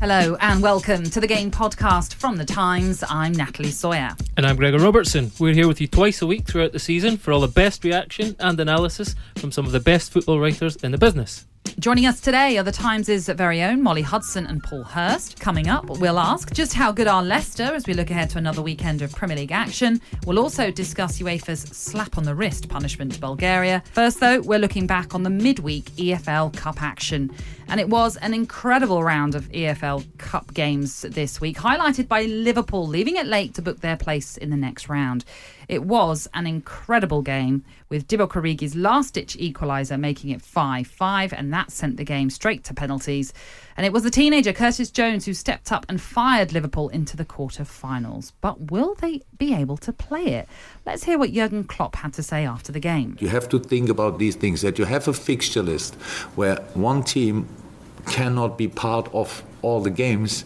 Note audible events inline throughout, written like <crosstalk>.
Hello and welcome to the Game Podcast from The Times. I'm Natalie Sawyer. And I'm Gregor Robertson. We're here with you twice a week throughout the season for all the best reaction and analysis from some of the best football writers in the business. Joining us today are the Times' very own Molly Hudson and Paul Hirst. Coming up, we'll ask just how good are Leicester as we look ahead to another weekend of Premier League action. We'll also discuss UEFA's slap on the wrist punishment to Bulgaria. First, though, we're looking back on the midweek EFL Cup action. And it was an incredible round of EFL Cup games this week, highlighted by Liverpool leaving it late to book their place in the next round. It was an incredible game with Divock Origi's last ditch equaliser making it 5 5, and that sent the game straight to penalties. And it was the teenager Curtis Jones who stepped up and fired Liverpool into the quarter-finals. But will they be able to play it? Let's hear what Jurgen Klopp had to say after the game. You have to think about these things that you have a fixture list where one team cannot be part of all the games,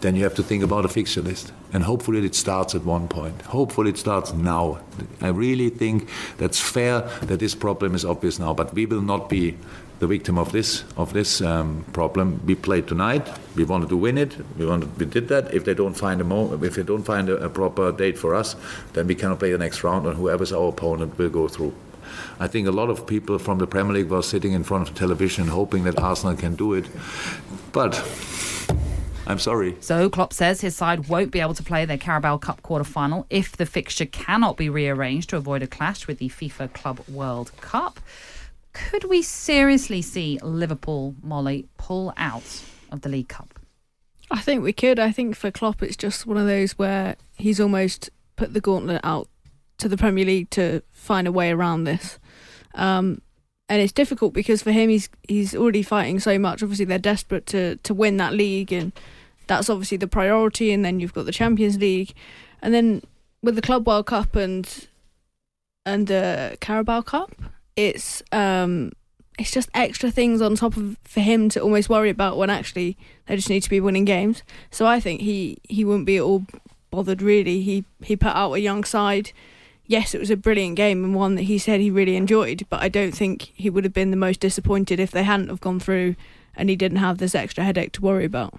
then you have to think about a fixture list. And hopefully it starts at one point. Hopefully it starts now. I really think that's fair that this problem is obvious now, but we will not be the victim of this of this um, problem. We played tonight. We wanted to win it. We wanted, we did that. If they don't find a mo- if they don't find a, a proper date for us, then we cannot play the next round, and whoever's our opponent will go through. I think a lot of people from the Premier League were sitting in front of the television hoping that Arsenal can do it. But I'm sorry. So Klopp says his side won't be able to play their Carabao Cup quarter final if the fixture cannot be rearranged to avoid a clash with the FIFA Club World Cup. Could we seriously see Liverpool, Molly, pull out of the League Cup? I think we could. I think for Klopp, it's just one of those where he's almost put the gauntlet out to the Premier League to find a way around this. Um, and it's difficult because for him, he's he's already fighting so much. Obviously, they're desperate to to win that league, and that's obviously the priority. And then you've got the Champions League, and then with the Club World Cup and and the Carabao Cup, it's um it's just extra things on top of for him to almost worry about when actually they just need to be winning games. So I think he he wouldn't be at all bothered really. He he put out a young side yes, it was a brilliant game and one that he said he really enjoyed, but I don't think he would have been the most disappointed if they hadn't have gone through and he didn't have this extra headache to worry about.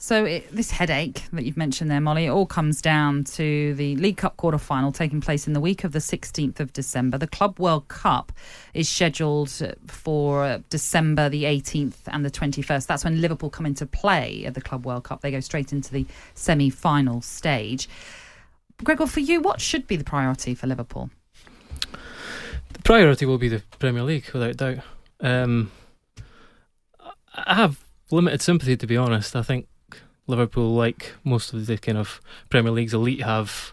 So it, this headache that you've mentioned there, Molly, it all comes down to the League Cup quarter final taking place in the week of the 16th of December. The Club World Cup is scheduled for December the 18th and the 21st. That's when Liverpool come into play at the Club World Cup. They go straight into the semi-final stage. Gregor, for you, what should be the priority for Liverpool? The priority will be the Premier League, without doubt. Um, I have limited sympathy, to be honest. I think Liverpool, like most of the kind of Premier League's elite, have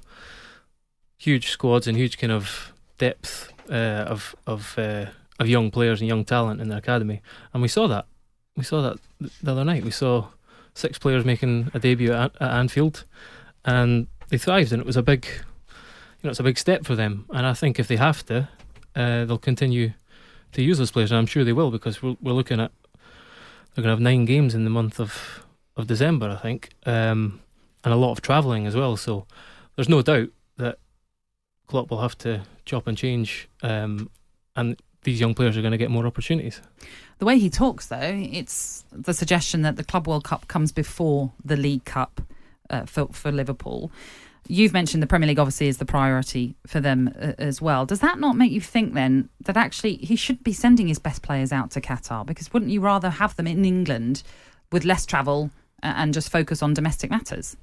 huge squads and huge kind of depth uh, of of uh, of young players and young talent in their academy, and we saw that. We saw that the other night. We saw six players making a debut at, at Anfield, and they thrived, and it was a big, you know, it's a big step for them. And I think if they have to, uh, they'll continue to use those players, and I'm sure they will because we're, we're looking at they're going to have nine games in the month of of December, I think, um, and a lot of travelling as well. So there's no doubt that Klopp will have to chop and change, um, and these young players are going to get more opportunities. The way he talks, though, it's the suggestion that the Club World Cup comes before the League Cup uh, for for Liverpool. You've mentioned the Premier League obviously is the priority for them uh, as well. Does that not make you think then that actually he should be sending his best players out to Qatar? Because wouldn't you rather have them in England with less travel and just focus on domestic matters?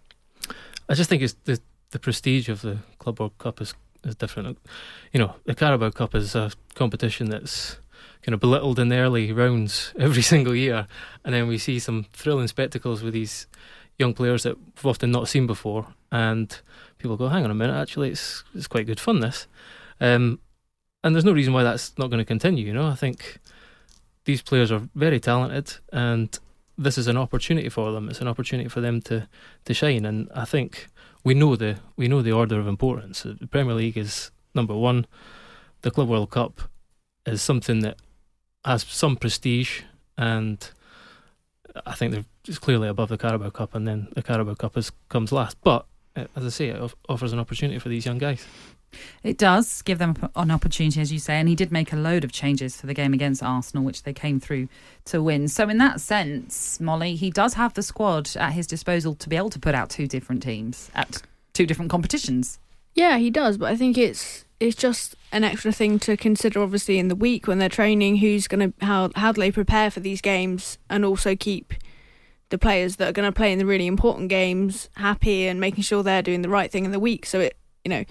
I just think it's the the prestige of the Club World Cup is is different. You know, the Carabao Cup is a competition that's kind of belittled in the early rounds <laughs> every single year, and then we see some thrilling spectacles with these young players that we've often not seen before, and people go, "Hang on a minute, actually, it's it's quite good fun." This, um, and there's no reason why that's not going to continue. You know, I think these players are very talented, and this is an opportunity for them. It's an opportunity for them to to shine, and I think we know the we know the order of importance. The Premier League is number one. The Club World Cup is something that has some prestige and I think they're clearly above the Carabao Cup, and then the Carabao Cup is, comes last. But uh, Uh, as I say, it offers an opportunity for these young guys. It does give them an opportunity, as you say, and he did make a load of changes for the game against Arsenal, which they came through to win. So, in that sense, Molly, he does have the squad at his disposal to be able to put out two different teams at two different competitions. Yeah, he does, but I think it's it's just an extra thing to consider, obviously, in the week when they're training. Who's going to how how do they prepare for these games, and also keep the players that are going to play in the really important games happy and making sure they're doing the right thing in the week. So it, you know,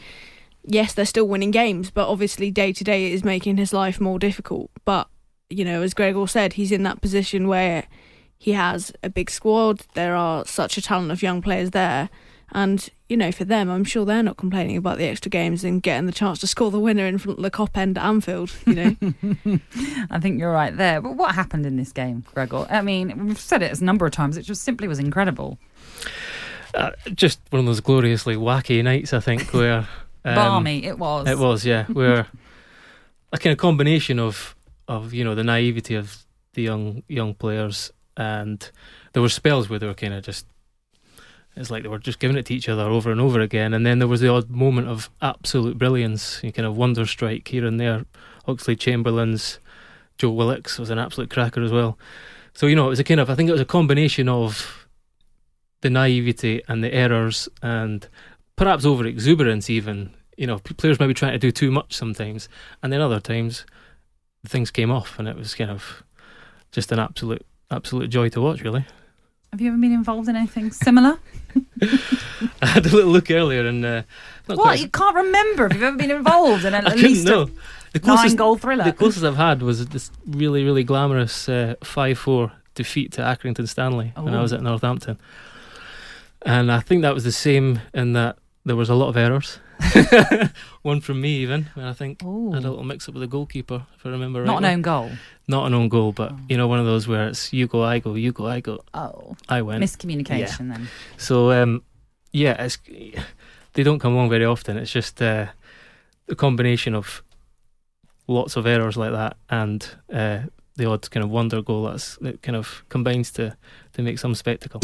yes, they're still winning games, but obviously day to day it is making his life more difficult. But you know, as Gregor said, he's in that position where he has a big squad. There are such a talent of young players there, and, you know, for them, I'm sure they're not complaining about the extra games and getting the chance to score the winner in front of the Kop end at Anfield, you know. <laughs> I think you're right there. But what happened in this game, Gregor? I mean, we've said it a number of times. It just simply was incredible. Uh, just one of those gloriously wacky nights, I think, <laughs> where. Um, Balmy, it was. It was, yeah. <laughs> Where a kind of combination of, of you know, the naivety of the young young players and there were spells where they were kind of just it's like they were just giving it to each other over and over again. And then there was the odd moment of absolute brilliance, you kind of wonder strike here and there. Oxlade Chamberlain's Joe Willock's was an absolute cracker as well. So you know, it was a kind of I think it was a combination of the naivety and the errors and perhaps over exuberance even. You know, players maybe trying to do too much sometimes, and then other times things came off, and it was kind of just an absolute absolute joy to watch, really. Have you ever been involved in anything similar? <laughs> I had a little look earlier and. Uh, what? You can't remember if you've ever been involved in <laughs> a, at least the closest, nine goal thriller? The closest I've had was this really, really glamorous uh, 5 4 defeat to Accrington Stanley oh. when I was at Northampton. And I think that was the same in that there was a lot of errors. <laughs> One from me, even. And I think Ooh. I had a little mix up with the goalkeeper, if I remember right. Not an own goal. Not an own goal, but oh. you know, one of those where it's you go, I go, you go, I go. Oh, I went. Miscommunication yeah. then. So, um, yeah, it's they don't come along very often. It's just uh, a combination of lots of errors like that and uh, the odd kind of wonder goal that's, that kind of combines to to make some spectacle.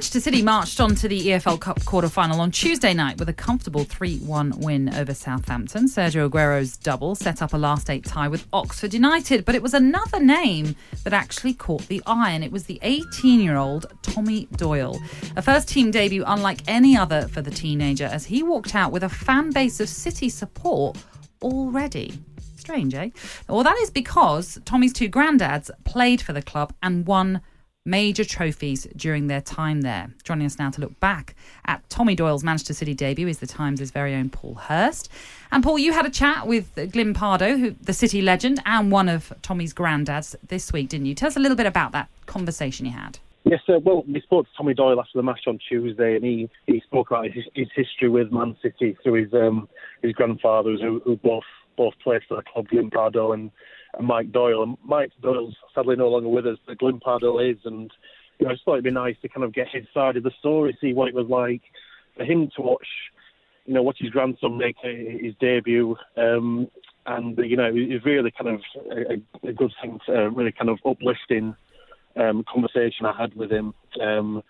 Manchester City marched on to the EFL Cup quarter-final on Tuesday night with a comfortable 3-1 win over Southampton. Sergio Aguero's double set up a last eight tie with Oxford United, but it was another name that actually caught the eye, and it was the 18-year-old Tommy Doyle. A first-team debut unlike any other for the teenager as he walked out with a fan base of City support already. Strange, eh? Well, that is because Tommy's two granddads played for the club and won major trophies during their time there. Joining us now to look back at Tommy Doyle's Manchester City debut is the Times' very own Paul Hirst. And Paul, you had a chat with Glyn Pardoe, who the City legend and one of Tommy's granddads this week, didn't you? Tell us a little bit about that conversation you had. Yes, sir. Well, we spoke to Tommy Doyle after the match on Tuesday, and he, he spoke about his, his history with Man City through his um, his grandfathers, who, who both both played for the club, Glyn Pardoe and and Mike Doyle. And Mike Doyle's sadly no longer with us, but Glyn Pardoe is. And, you know, I just thought it'd be nice to kind of get his side of the story, see what it was like for him to watch, you know, watch his grandson make his debut. Um, and, you know, it was really kind of a, a good thing, to, uh, really kind of uplifting um, conversation I had with him. Um,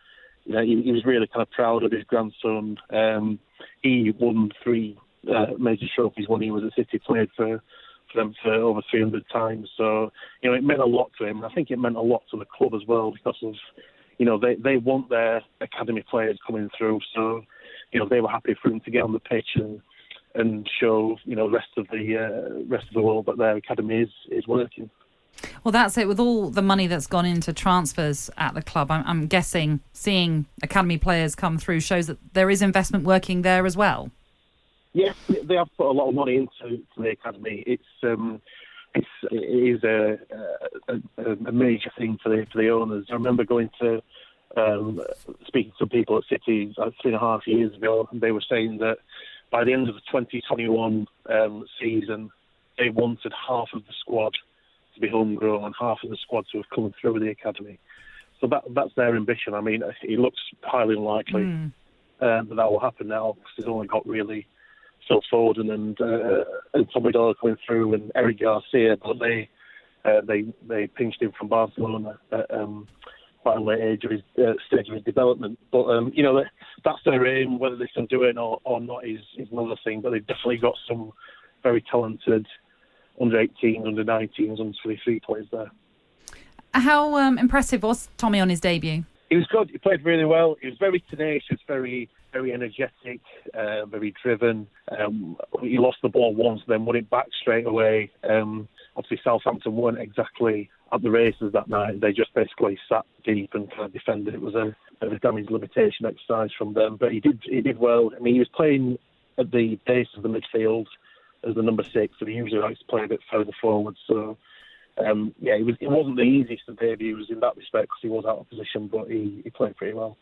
you know, he, he, was really kind of proud of his grandson. Um, he won three uh, major trophies when he was at City, played for them for over 300 times. So, you know, it meant a lot to him. And I think it meant a lot to the club as well because of, you know, they, they want their academy players coming through. So, you know, they were happy for him to get on the pitch and and show, you know, rest of the uh, rest of the world that their academy is is working. Well, that's it. With all the money that's gone into transfers at the club, I'm, I'm guessing seeing academy players come through shows that there is investment working there as well. Yes, they have put a lot of money into the academy. It's um, it's it is a, a, a major thing for the for the owners. I remember going to um, speaking to people at City uh, three and a half years ago, and they were saying that by the end of the 2021 um, season, they wanted half of the squad to be homegrown and half of the squad to have come through the academy. So that that's their ambition. I mean, it looks highly unlikely mm. uh, that that will happen now because they've only got really Phil Foden and uh, and Tommy Doyle coming through and Eric Garcia, but they uh, they they pinched him from Barcelona at, um, quite a late age of his uh, stage of his development. But um, you know that, that's their aim. Whether they can do it or, or not is, is another thing. But they've definitely got some very talented under 18s, under 19s, under 23 players there. How um, impressive was Tommy on his debut? He was good. He played really well. He was very tenacious, very very energetic, uh, very driven. Um, he lost the ball once, then won it back straight away. Um, obviously, Southampton weren't exactly at the races that night. They just basically sat deep and kind of defended. It was a, a damage limitation exercise from them, but he did he did well. I mean, he was playing at the base of the midfield as the number six, and he usually likes to play a bit further forward. So um, yeah, it, was, it wasn't the easiest of debuts in that respect because he was out of position, but he, he played pretty well.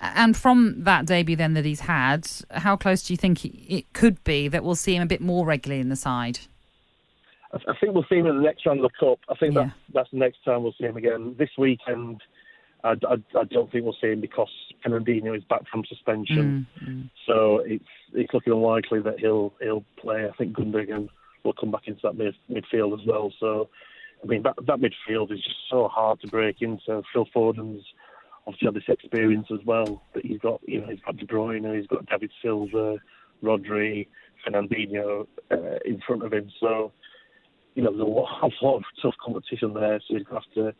And from that debut then that he's had, how close do you think it could be that we'll see him a bit more regularly in the side? I, think we'll see him in the next round of the cup. I think yeah. that's, that's the next time we'll see him again. This weekend, I, I, I don't think we'll see him because Fernandinho is back from suspension. Mm-hmm. So it's it's looking unlikely that he'll he'll play. I think Gundogan will come back into that mid, midfield as well. So I mean, that, that midfield is just so hard to break into. Phil Foden's obviously had this experience as well, but he's got, you know, he's got De Bruyne, he's got David Silva, Rodri, Fernandinho uh, in front of him. So, you know, there's a lot, a lot of tough competition there. So he's going to have to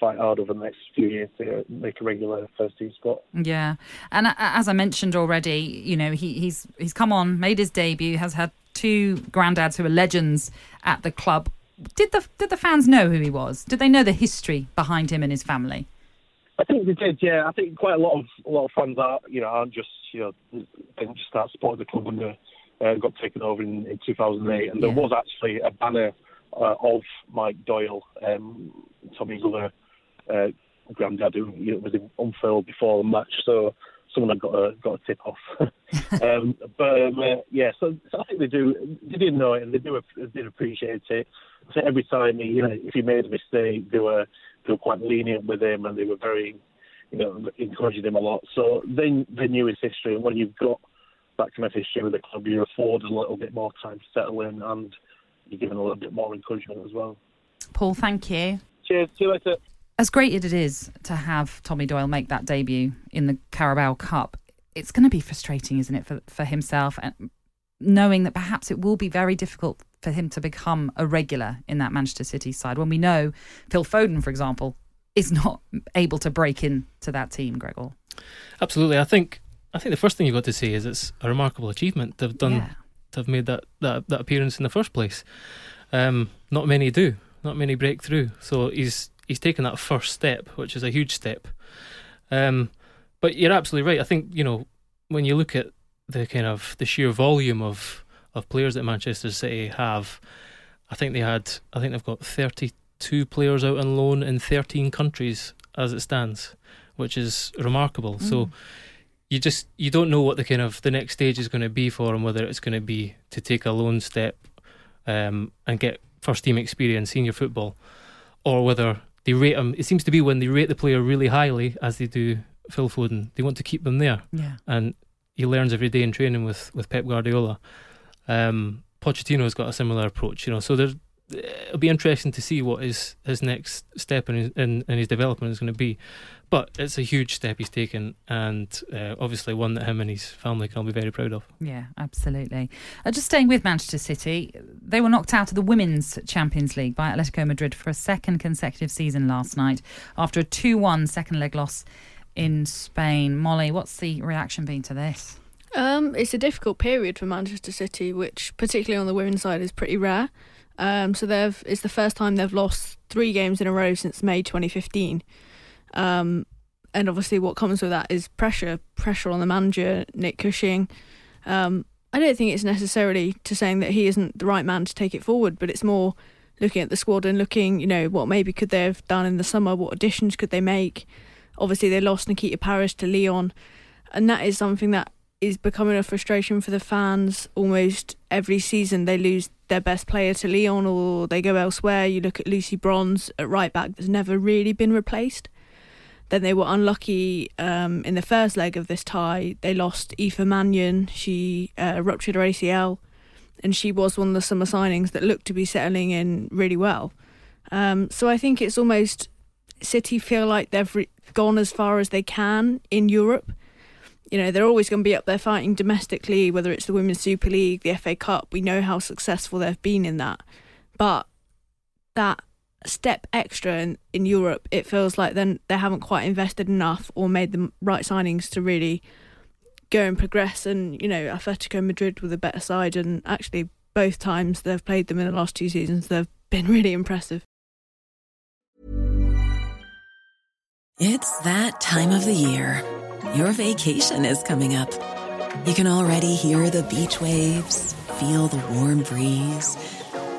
fight hard over the next few years to make a regular first team spot. Yeah, and as I mentioned already, you know he, he's he's come on, made his debut, has had two granddads who are legends at the club did the did the fans know who he was? Did they know the history behind him and his family? I think they did. Yeah, I think quite a lot of a lot of fans are you know aren't just you know didn't just start supporting the club when they uh, got taken over in, in 2008, and there was actually a banner uh, of Mike Doyle, um, Tommy Glover, uh, granddad, who you know, was unfurled before the match. So someone had got a got a tip off. <laughs> um, but um, uh, yeah, so, so, I think they do they did know it and they do they did appreciate it. So every time he, you know, if he made a mistake, they were they were quite lenient with him and they were very, you know, encouraging him a lot. So they they knew his history, and when you've got that kind of history with the club, you're afforded a little bit more time to settle in and you're given a little bit more encouragement as well. Paul, thank you. Cheers. See you later as great as it is to have Tommy Doyle make that debut in the Carabao Cup, it's going to be frustrating, isn't it, for, for himself, and knowing that perhaps it will be very difficult for him to become a regular in that Manchester City side when we know Phil Foden, for example, is not able to break into that team, Gregor. Absolutely. I think I think the first thing you've got to say is it's a remarkable achievement to have done yeah. to have made that, that, that appearance in the first place. Um, not many do. Not many break through. So he's he's taken that first step, which is a huge step. Um, but you're absolutely right. I think you know when you look at the kind of the sheer volume of of players that Manchester City have, I think they had. I think they've got 32 players out on loan in 13 countries as it stands, which is remarkable. Mm. So you just you don't know what the kind of the next stage is going to be for him, whether it's going to be to take a loan step um, and get first team experience, senior football, or whether they rate him. It seems to be when they rate the player really highly, as they do Phil Foden, they want to keep them there. Yeah. And he learns every day in training with with Pep Guardiola. Um, Pochettino's got a similar approach, you know. So there's it'll be interesting to see what his his next step in his, in, in his development is going to be. But it's a huge step he's taken, and uh, obviously one that him and his family can be very proud of. Yeah, absolutely. Uh, just staying with Manchester City, they were knocked out of the Women's Champions League by Atletico Madrid for a second consecutive season last night after a 2 1 second leg loss in Spain. Molly, what's the reaction been to this? Um, it's a difficult period for Manchester City, which, particularly on the women's side, is pretty rare. Um, so they've it's the first time they've lost three games in a row since May 2015. Um, and obviously, what comes with that is pressure, pressure on the manager, Nick Cushing. Um, I don't think it's necessarily to saying that he isn't the right man to take it forward, but it's more looking at the squad and looking, you know, what maybe could they have done in the summer, what additions could they make. Obviously, they lost Nikita Parris to Lyon, and that is something that is becoming a frustration for the fans. Almost every season, they lose their best player to Lyon or they go elsewhere. You look at Lucy Bronze at right back, that's never really been replaced. Then they were unlucky um, in the first leg of this tie. They lost Aoife Mannion. She uh, ruptured her ACL, and she was one of the summer signings that looked to be settling in really well. Um, so I think it's almost City feel like they've re- gone as far as they can in Europe. You know, they're always going to be up there fighting domestically, whether it's the Women's Super League, the FA Cup. We know how successful they've been in that. But that step extra in, in Europe, it feels like then they haven't quite invested enough or made the right signings to really go and progress. And, you know, Atletico Madrid with a better side, and actually both times they've played them in the last two seasons, they've <laughs> been really impressive. It's that time of the year. Your vacation is coming up. You can already hear the beach waves, feel the warm breeze,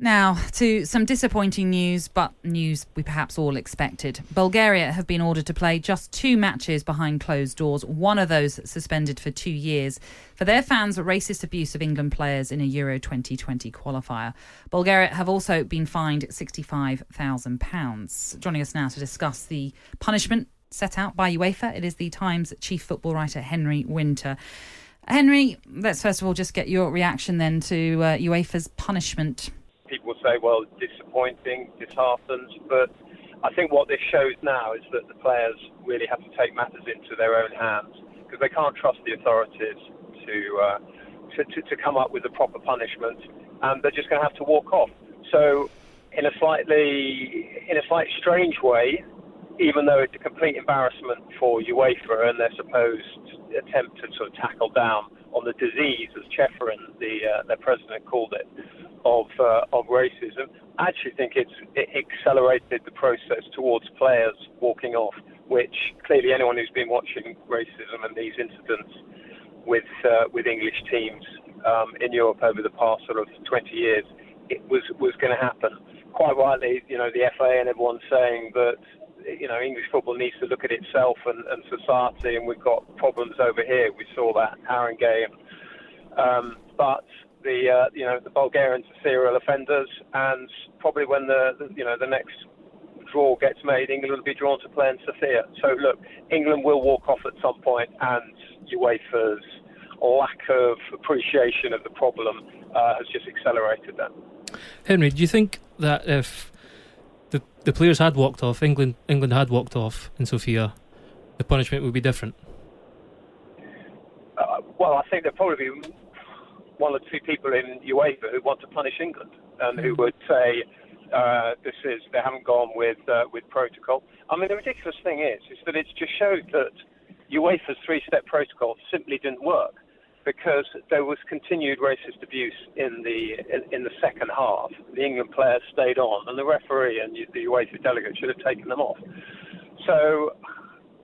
Now, to some disappointing news, but news we perhaps all expected. Bulgaria have been ordered to play just two matches behind closed doors, one of those suspended for two years, for their fans' racist abuse of England players in a Euro 2020 qualifier. Bulgaria have also been fined £65,000. Joining us now to discuss the punishment set out by UEFA, it is the Times chief football writer Henry Winter. Henry, let's first of all just get your reaction then to uh, UEFA's punishment people will say, well, disappointing, disheartened, but I think what this shows now is that the players really have to take matters into their own hands because they can't trust the authorities to, uh, to, to, to come up with a proper punishment, and they're just going to have to walk off. So, in a slightly in a slightly strange way, even though it's a complete embarrassment for UEFA and their supposed attempt to sort of tackle down on the disease, as Ceferin, the uh, their president, called it, of uh, of racism. I actually think it's it accelerated the process towards players walking off, which clearly anyone who's been watching racism and these incidents with uh, with English teams um, in Europe over the past sort of 20 years, it was was going to happen. Quite rightly, you know, the FA and everyone saying that you know, English football needs to look at itself and, and society, and we've got problems over here. We saw that Haringey, um, but the uh, you know the Bulgarians are serial offenders, and probably when the, the you know the next draw gets made, England will be drawn to play in Sofia. So look, England will walk off at some point, and UEFA's lack of appreciation of the problem uh, has just accelerated that. Henry, do you think that if the the players had walked off, England England had walked off in Sofia, the punishment would be different. Uh, well, I think there'd probably be one or two people in UEFA who want to punish England and who would say uh, this is they haven't gone with uh, with protocol. I mean, the ridiculous thing is is that it's just showed that UEFA's three-step protocol simply didn't work because there was continued racist abuse in the in, in, the second half. The England players stayed on, and the referee and the UEFA delegate should have taken them off. So,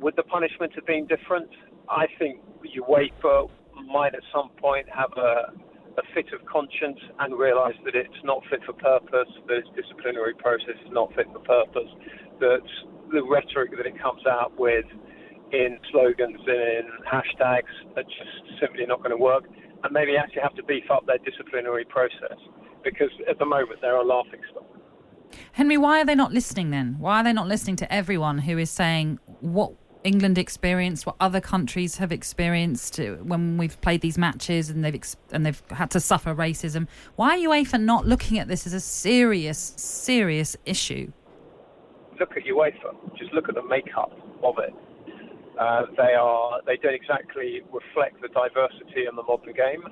would the punishment have been different? I think UEFA might at some point have a, a fit of conscience and realise that it's not fit for purpose, that its disciplinary process is not fit for purpose, that the rhetoric that it comes out with in slogans and in hashtags are just simply not going to work, and maybe actually have to beef up their disciplinary process because at the moment they're a laughing stock. Henry, why are they not listening then? Why are they not listening to everyone who is saying what England experienced, what other countries have experienced uh, when we've played these matches and they've ex- and they've had to suffer racism? Why are UEFA not looking at this as a serious, serious issue? Look at UEFA. Just look at the makeup of it. Uh, they are they don't exactly reflect the diversity in the modern game.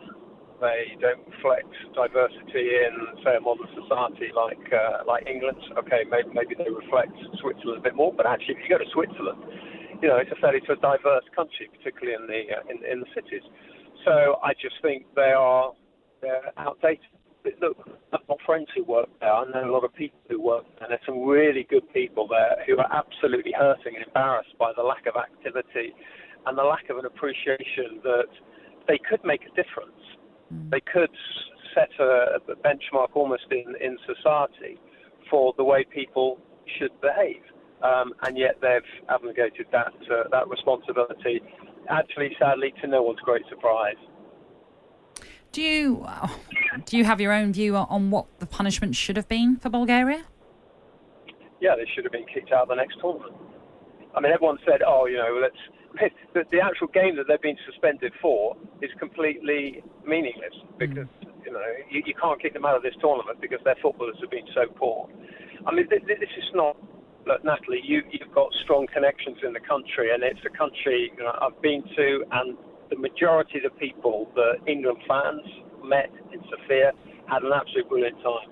They don't reflect diversity in say a modern society like uh, like England. Okay, maybe maybe they reflect Switzerland a bit more, but actually if you go to Switzerland, you know it's a fairly sort of diverse country, particularly in the uh, in, in the cities. So I just think they are they're outdated look, I've got friends who work there. I know a lot of people who work there, and there's some really good people there who are absolutely hurting and embarrassed by the lack of activity and the lack of an appreciation that they could make a difference. Mm. They could set a, a benchmark almost in, in society for the way people should behave. Um, and yet they've abnegated that uh, that responsibility. Actually, sadly, to no one's great surprise. Do you do you have your own view on what the punishment should have been for Bulgaria? Yeah, they should have been kicked out of the next tournament. I mean, everyone said, "Oh, you know, let's." <laughs> The, the actual game that they've been suspended for is completely meaningless because you know you, you can't kick them out of this tournament because their footballers have been so poor. I mean, this, this is not. Look, Natalie, you, you've got strong connections in the country, and it's a country you know, I've been to, and the majority of the people, the England fans, met in Sofia, had an absolute brilliant time.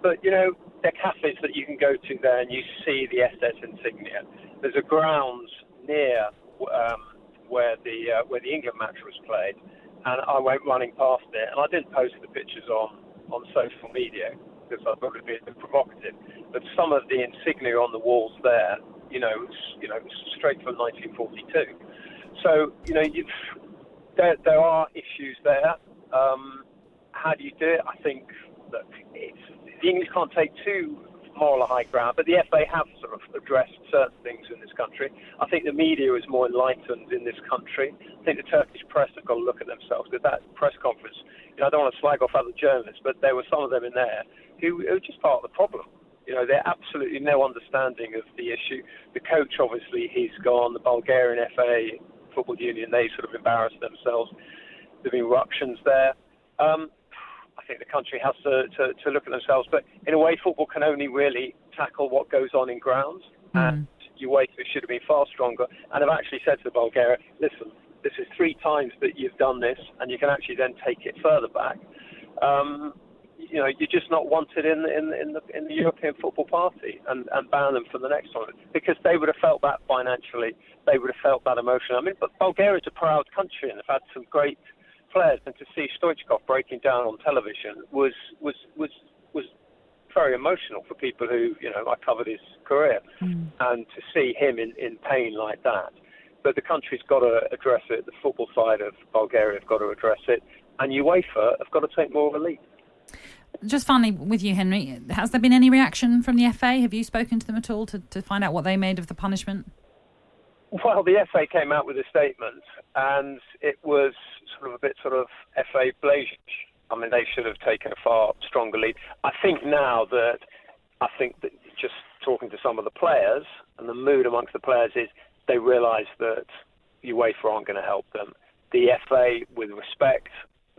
But you know, there are cafes that you can go to there, and you see the SS insignia. There's a grounds near um, where the uh, where the England match was played, and I went running past it, and I didn't post the pictures on on social media because I thought it'd be a bit provocative. But some of the insignia on the walls there, you know, you know, straight from 1942. So you know, there there are issues there. Um, how do you do it? I think that the English can't take too moral high ground, but the FA have sort of addressed certain things in this country. I think the media is more enlightened in this country. I think the Turkish press have got to look at themselves. With that press conference, you know, I don't want to slag off other journalists, but there were some of them in there who, who are just part of the problem. You know, they're absolutely no understanding of the issue. The coach, obviously, he's gone. The Bulgarian FA Football Union, they sort of embarrassed themselves. There've been ructions there. Um, I think the country has to, to, to, look at themselves. But in a way, football can only really tackle what goes on in grounds. Mm. And UEFA should have been far stronger. And have actually said to the Bulgaria, listen, this is three times that you've done this, and you can actually then take it further back. Um, you know, you're just not wanted in the, in, in the in the European Football Party, and, and ban them for the next one because they would have felt that financially, they would have felt that emotionally. I mean, but Bulgaria's a proud country and they've had some great players, and to see Stoichkov breaking down on television was was was was very emotional for people who you know I covered his career, mm. and to see him in, in pain like that. But the country's got to address it. The football side of Bulgaria have got to address it, and UEFA have got to take more of a lead. Just finally, with you, Henry, has there been any reaction from the FA? Have you spoken to them at all to, to find out what they made of the punishment? Well, the FA came out with a statement, and it was sort of a bit sort of FA blazish. I mean, they should have taken a far stronger lead. I think now that I think that just talking to some of the players and the mood amongst the players is they realise that UEFA aren't going to help them. The FA, with respect,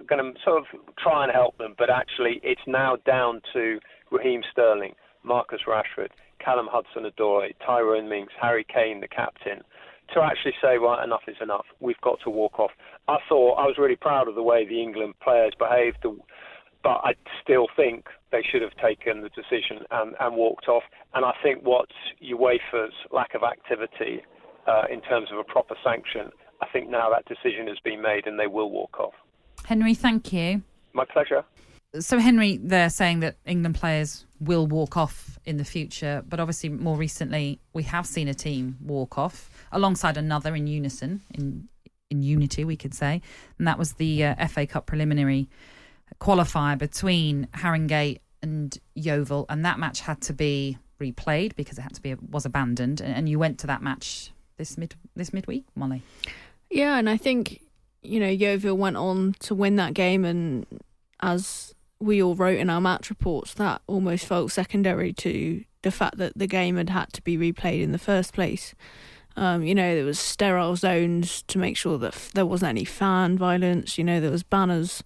going to sort of try and help them, but actually it's now down to Raheem Sterling, Marcus Rashford, Callum Hudson-Odoi, Tyrone Mings, Harry Kane, the captain, to actually say, right, enough is enough. We've got to walk off. I thought I was really proud of the way the England players behaved, but I still think they should have taken the decision and, and walked off. And I think what UEFA's lack of activity uh, in terms of a proper sanction, I think now that decision has been made and they will walk off. Henry, thank you. My pleasure. So, Henry, they're saying that England players will walk off in the future, but obviously, more recently, we have seen a team walk off alongside another in unison, in in unity, we could say, and that was the uh, FA Cup preliminary qualifier between Haringey and Yeovil, and that match had to be replayed because it had to be was abandoned, and you went to that match this mid this midweek, Molly. Yeah, and I think you know Yeovil went on to win that game, and as we all wrote in our match reports, that almost felt secondary to the fact that the game had had to be replayed in the first place. Um, you know, there was sterile zones to make sure that f- there wasn't any fan violence. You know, there was banners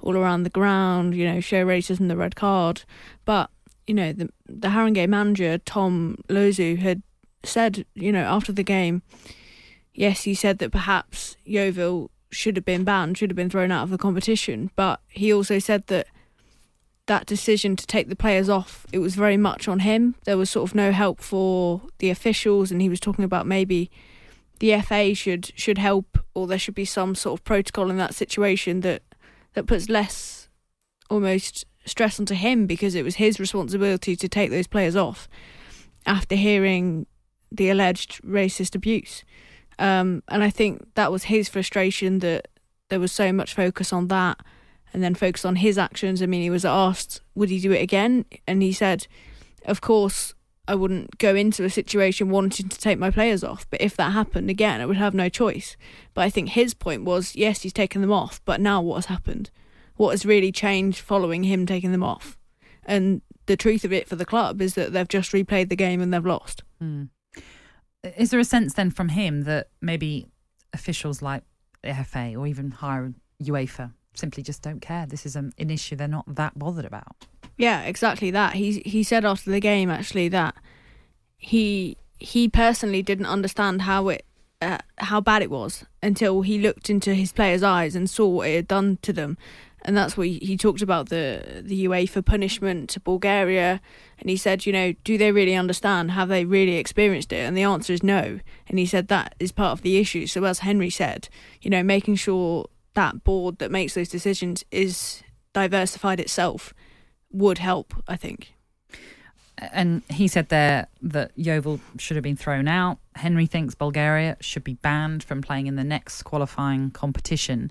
all around the ground. You know, show racism, the red card. But you know, the the Haringey manager Tom Loizou had said, you know, after the game, yes, he said that perhaps Yeovil should have been banned, should have been thrown out of the competition. But he also said that that decision to take the players off, it was very much on him. There was sort of no help for the officials, and he was talking about maybe the FA should should help, or there should be some sort of protocol in that situation that that puts less almost stress onto him because it was his responsibility to take those players off after hearing the alleged racist abuse. Um, and I think that was his frustration that there was so much focus on that and then focus on his actions. I mean, he was asked, would he do it again? And he said, of course, I wouldn't go into a situation wanting to take my players off. But if that happened again, I would have no choice. But I think his point was, yes, he's taken them off, but now what has happened? what has really changed following him taking them off. And the truth of it for the club is that they've just replayed the game and they've lost. Mm. Is there a sense then from him that maybe officials like the FA or even higher UEFA simply just don't care? This is an, issue they're not that bothered about. Yeah, exactly that. He he said after the game actually that he he personally didn't understand how it uh, how bad it was until he looked into his players' eyes and saw what it had done to them. And that's what he, he talked about the the UEFA punishment to Bulgaria, and he said, you know, do they really understand? Have they really experienced it? And the answer is no. And he said that is part of the issue. So as Henry said, you know, making sure that board that makes those decisions is diversified itself would help. I think and he said there that Yeovil should have been thrown out. Henry thinks Bulgaria should be banned from playing in the next qualifying competition.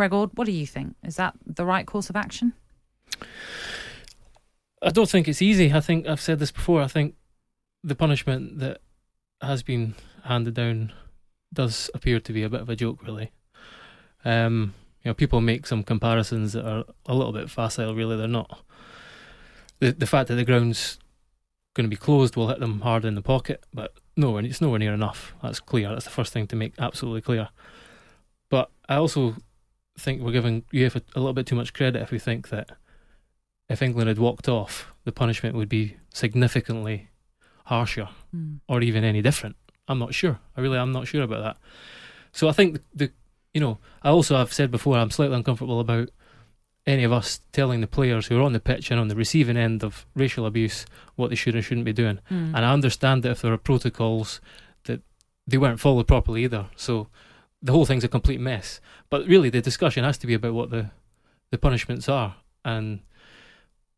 Gregor, what do you think? Is that the right course of action? I don't think it's easy. I think I've said this before. I think the punishment that has been handed down does appear to be a bit of a joke, really. Um, you know, people make some comparisons that are a little bit facile. Really, they're not the the fact that the ground's going to be closed will hit them hard in the pocket, but nowhere it's nowhere near enough. That's clear. That's the first thing to make absolutely clear. But I also think we're giving UEFA a little bit too much credit if we think that if England had walked off, the punishment would be significantly harsher mm. or even any different. I'm not sure. I really am not sure about that. So I think the, the you know I also have said before I'm slightly uncomfortable about any of us telling the players who are on the pitch and on the receiving end of racial abuse what they should and shouldn't be doing. Mm. And I understand that if there are protocols that they weren't followed properly either. So the whole thing's a complete mess. But really, the discussion has to be about what the the punishments are, and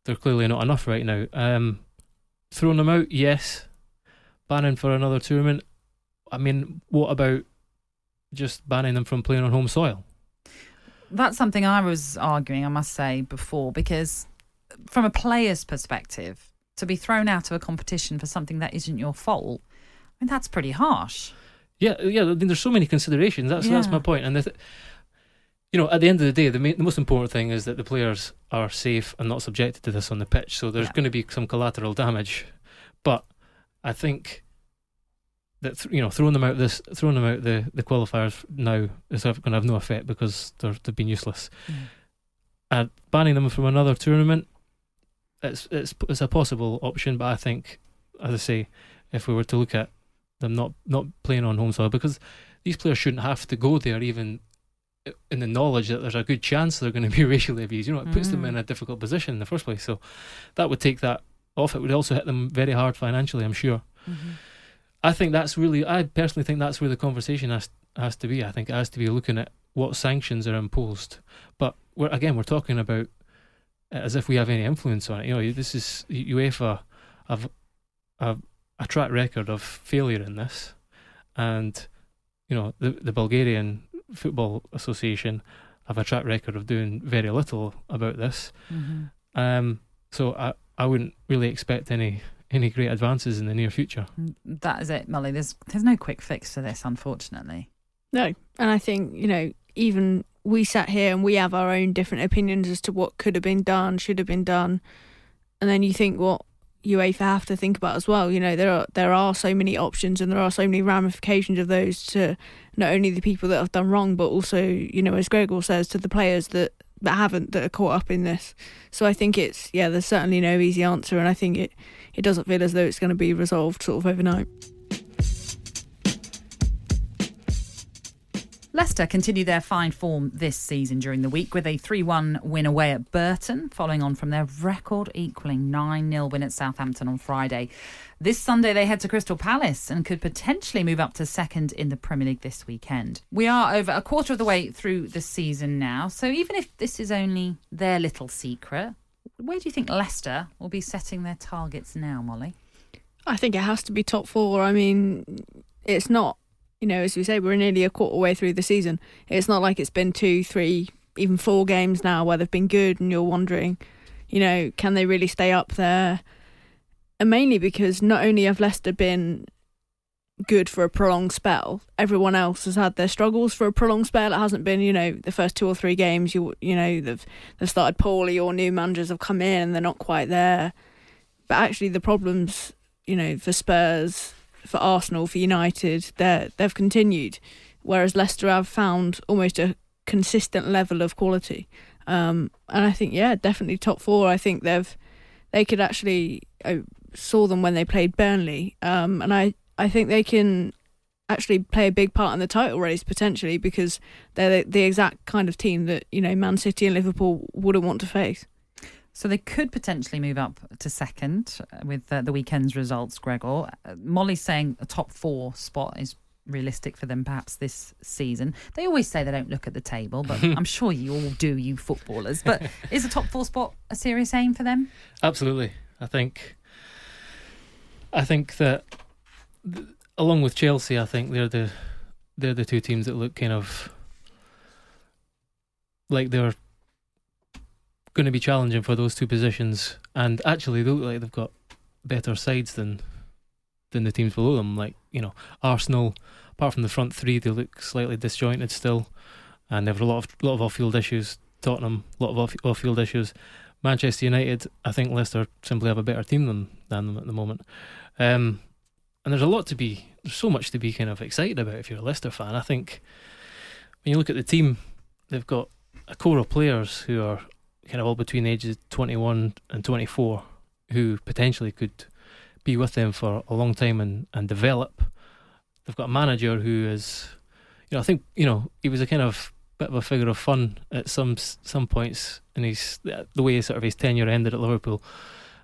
they're clearly not enough right now. Um, throwing them out, yes. Banning for another tournament. I mean, what about just banning them from playing on home soil? that's something I was arguing, I must say, before, because from a player's perspective, to be thrown out of a competition for something that isn't your fault, I mean, that's pretty harsh. Yeah, yeah. I mean, there's so many considerations. That's yeah. that's my point. And the, you know, at the end of the day, the, main, the most important thing is that the players are safe and not subjected to this on the pitch. So there's yeah. going to be some collateral damage, but I think that th- you know throwing them out this throwing them out the, the qualifiers now is going to have no effect because they're, they've been useless. Mm. And banning them from another tournament, it's it's it's a possible option, but I think, as I say, if we were to look at them not not playing on home soil, because these players shouldn't have to go there even in the knowledge that there's a good chance they're going to be <laughs> racially abused. You know, it puts mm. them in a difficult position in the first place. So that would take that off. It would also hit them very hard financially, I'm sure. Mm-hmm. I think that's really, I personally think that's where the conversation has has to be. I think it has to be looking at what sanctions are imposed. But we're, again, we're talking about as if we have any influence on it. You know, this is UEFA have a, a track record of failure in this, and you know the the Bulgarian Football Association have a track record of doing very little about this. Mm-hmm. Um, so I I wouldn't really expect any any great advances in the near future. Mm, that is it, Molly. There's there's no quick fix to this, unfortunately. No, and I think you know even we sat here and we have our own different opinions as to what could have been done, should have been done, and then you think what UEFA have to think about as well. You know there are there are so many options and there are so many ramifications of those to not only the people that have done wrong, but also you know as Gregor says to the players that that haven't that are caught up in this. So I think it's yeah, there's certainly no easy answer, and I think it it doesn't feel as though it's going to be resolved sort of overnight. Leicester continue their fine form this season during the week with a 3 1 win away at Burton, following on from their record equaling 9 0 win at Southampton on Friday. This Sunday, they head to Crystal Palace and could potentially move up to second in the Premier League this weekend. We are over a quarter of the way through the season now, so even if this is only their little secret, where do you think Leicester will be setting their targets now, Molly? I think it has to be top four. I mean, it's not, you know, as we say, we're nearly a quarter way through the season. It's not like it's been two, three, even four games now where they've been good and you're wondering, you know, can they really stay up there? And mainly because not only have Leicester been good for a prolonged spell. Everyone else has had their struggles for a prolonged spell. It hasn't been, you know, the first two or three games. You you know they've they've started poorly, or new managers have come in and they're not quite there. But actually, the problems, you know, for Spurs, for Arsenal, for United, they they've continued, whereas Leicester have found almost a consistent level of quality. Um, and I think, yeah, definitely top four. I think they've they could actually. I saw them when they played Burnley, um, and I I think they can actually play a big part in the title race potentially because they're the, the exact kind of team that you know Man City and Liverpool wouldn't want to face. So they could potentially move up to second uh, with uh, the weekend's results, Gregor. Uh, Molly's saying a top four spot is realistic for them perhaps this season. They always say they don't look at the table, but <laughs> I'm sure you all do, you footballers. But <laughs> is a top four spot a serious aim for them? Absolutely. I think I think that th- along with Chelsea, I think they're the they're the two teams that look kind of like they're going to be challenging for those two positions, and actually they look like they've got better sides than than the teams below them. Like you know, Arsenal, apart from the front three, they look slightly disjointed still, and they have a lot of lot of off field issues. Tottenham, a lot of off field issues. Manchester United, I think Leicester simply have a better team than than them at the moment. Um, and there's a lot to be, there's so much to be kind of excited about if you're a Leicester fan. I think when you look at the team, they've got a core of players who are kind of all between the ages of 21 and 24 who potentially could be with them for a long time and, and develop. They've got a manager who is, you know, I think, you know, he was a kind of bit of a figure of fun at some some points and he's the way sort of his tenure ended at Liverpool.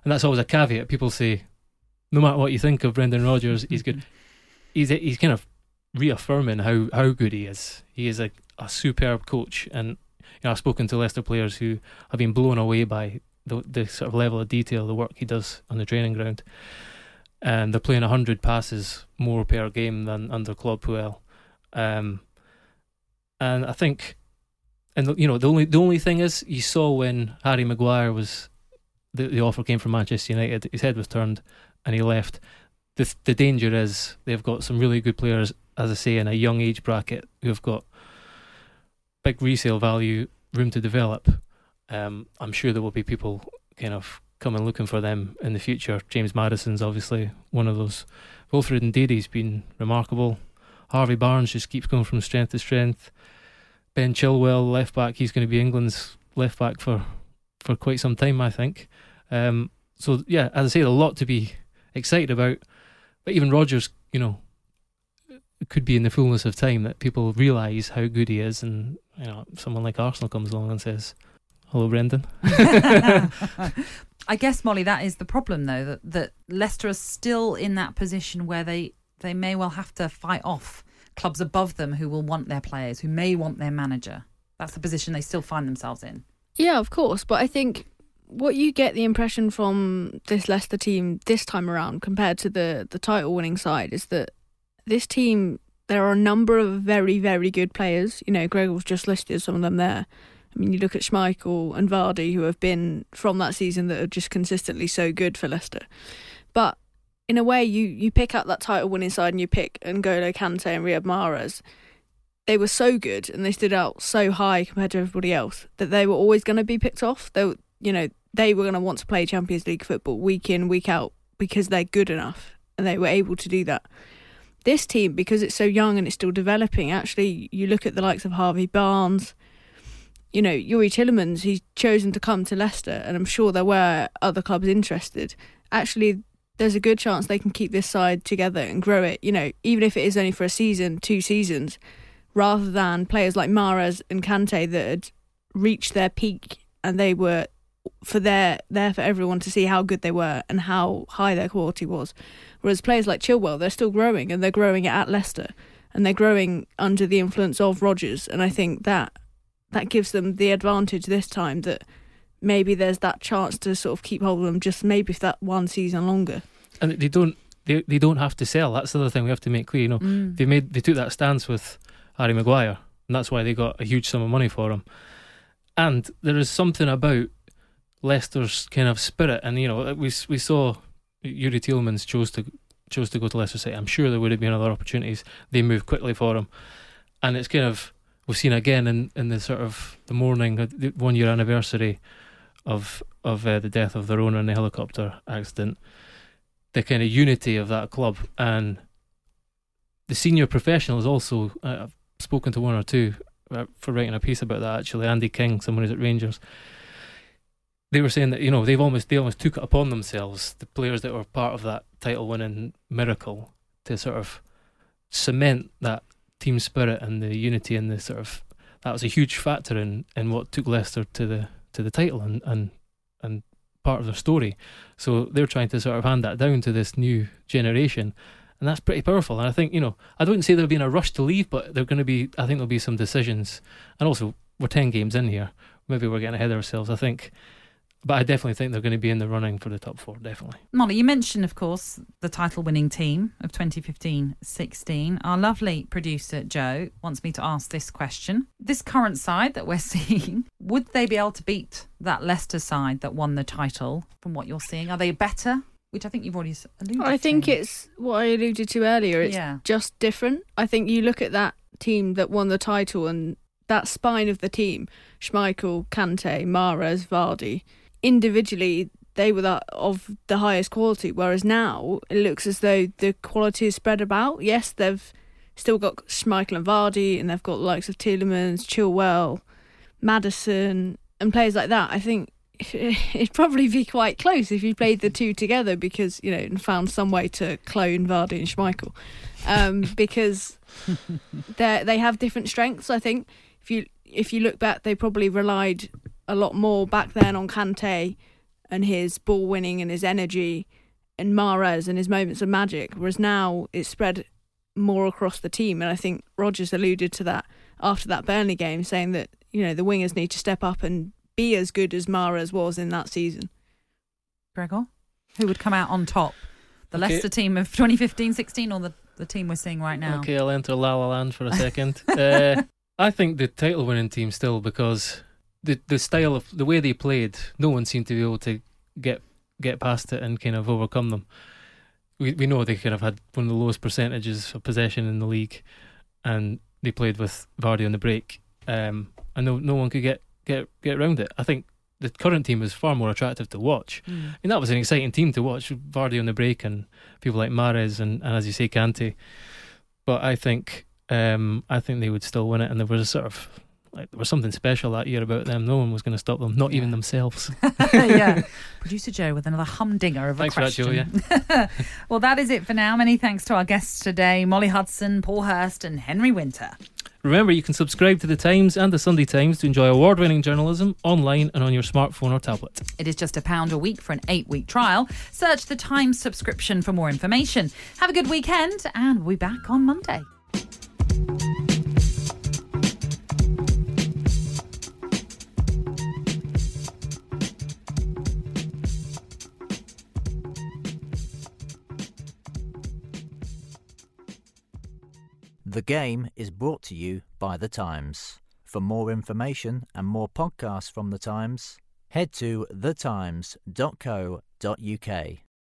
And that's always a caveat. People say, no matter what you think of Brendan Rodgers, he's good. <laughs> He's he's kind of reaffirming how, how good he is. He is a, a superb coach, and know I've spoken to Leicester players who have been blown away by the the sort of level of detail, the work he does on the training ground, and they're playing hundred passes more per game than under Claude Puel, um, and I think, and you know the only the only thing is you saw when Harry Maguire was the the offer came from Manchester United, his head was turned and he left. The the danger is they've got some really good players, as I say, in a young age bracket who've got big resale value, room to develop. Um, I'm sure there will be people kind of coming looking for them in the future. James Maddison's obviously one of those. Wilfred Ndidi's been remarkable. Harvey Barnes just keeps going from strength to strength. Ben Chilwell, left back, he's going to be England's left back for, for quite some time, I think. Um, so yeah, as I say, a lot to be excited about. But even Rodgers, you know, could be in the fullness of time that people realise how good he is, and you know, someone like Arsenal comes along and says, "Hello, Brendan." <laughs> I guess Molly, that is the problem, though that that Leicester are still in that position where they they may well have to fight off clubs above them who will want their players, who may want their manager. That's the position they still find themselves in. Yeah, of course, but I think what you get the impression from this Leicester team this time around compared to the the title winning side is that this team there are a number of very very good players. You know, Gregor's just listed some of them there. I mean, you look at Schmeichel and Vardy, who have been from that season that are just consistently so good for Leicester. But in a way, you you pick up that title winning side and you pick N'Golo Kante and Riyad Mahrez. They were so good and they stood out so high compared to everybody else that they were always going to be picked off. They, you know, they were going to want to play Champions League football week in, week out because they're good enough and they were able to do that. This team, because it's so young and it's still developing, actually, you look at the likes of Harvey Barnes, you know, Youri Tielemans, he's chosen to come to Leicester, and I'm sure there were other clubs interested. Actually, there's a good chance they can keep this side together and grow it, you know, even if it is only for a season, two seasons, rather than players like Mahrez and Kante that had reached their peak and they were for their there for everyone to see how good they were and how high their quality was. Whereas players like Chilwell, they're still growing and they're growing at Leicester and they're growing under the influence of Rodgers. And I think that that gives them the advantage this time that maybe there's that chance to sort of keep hold of them just maybe for that one season longer. And they don't they they don't have to sell. That's the other thing we have to make clear. You know, mm. they made they took that stance with Harry Maguire, and that's why they got a huge sum of money for him. And there is something about Leicester's kind of spirit, and you know we we saw Youri Tielemans chose to chose to go to Leicester City, I'm sure there would have been other opportunities. They moved quickly for him, and it's kind of we've seen again in, in the sort of the morning, the one year anniversary of of uh, the death of their owner in the helicopter accident, the kind of unity of that club and the senior professionals also. Uh, I've spoken to one or two uh, for writing a piece about that. Actually, Andy King, someone who's at Rangers, they were saying that you know they've almost they almost took it upon themselves, the players that were part of that title-winning miracle, to sort of cement that team spirit and the unity and the sort of that was a huge factor in, in what took Leicester to the to the title and, and and part of their story. So they're trying to sort of hand that down to this new generation. And that's pretty powerful. And I think, you know, I don't say there'll be in a rush to leave, but there're gonna be I think there'll be some decisions and also we're ten games in here. Maybe we're getting ahead of ourselves. I think but I definitely think they're going to be in the running for the top four, definitely. Molly, you mentioned, of course, the title winning team of 2015 16. Our lovely producer, Joe, wants me to ask this question. This current side that we're <laughs> seeing, would they be able to beat that Leicester side that won the title from what you're seeing? Are they better? Which I think you've already alluded I think to. it's what I alluded to earlier. It's Yeah. just different. I think you look at that team that won the title and that spine of the team Schmeichel, Kante, Mahrez, Vardy individually, they were that of the highest quality. Whereas now, it looks as though the quality is spread about. Yes, they've still got Schmeichel and Vardy, and they've got the likes of Tielemans, Chilwell, Maddison, and players like that. I think <laughs> it'd probably be quite close if you played the two together because you know and found some way to clone Vardy and Schmeichel, um, <laughs> because they they have different strengths. I think if you if you look back, they probably relied a lot more back then on Kante and his ball winning and his energy, and Mahrez and his moments of magic. Whereas now it's spread more across the team, and I think Rodgers alluded to that after that Burnley game, saying that you know the wingers need to step up and be as good as Mahrez was in that season. Gregor, who would come out on top? The Okay. Leicester team of 2015 16 or the, the team we're seeing right now? Okay, I'll enter La La Land for a <laughs> second. uh, I think the title winning team still because the the style of the way they played, no one seemed to be able to get get past it and kind of overcome them. We we know they kind of had one of the lowest percentages of possession in the league, and they played with Vardy on the break, um, and no no one could get get get around it. I think the current team is far more attractive to watch. Mm. I mean, that was an exciting team to watch. Vardy on the break and people like Mahrez and, and as you say, Kante. But I think um, I think they would still win it. And there was a sort of like there was something special that year about them. No one was going to stop them, not even themselves. <laughs> <laughs> yeah. Producer Joe with another humdinger of a Thanks for that, question. Joe, <laughs> well, that is it for now. Many thanks to our guests today Molly Hudson, Paul Hirst, and Henry Winter. Remember, you can subscribe to the Times and the Sunday Times to enjoy award-winning journalism online and on your smartphone or tablet. It is just a pound a week for an eight week trial. Search the Times subscription for more information. Have a good weekend, and we'll be back on Monday. The game is brought to you by The Times. For more information and more podcasts from The Times, head to thetimes.co.uk.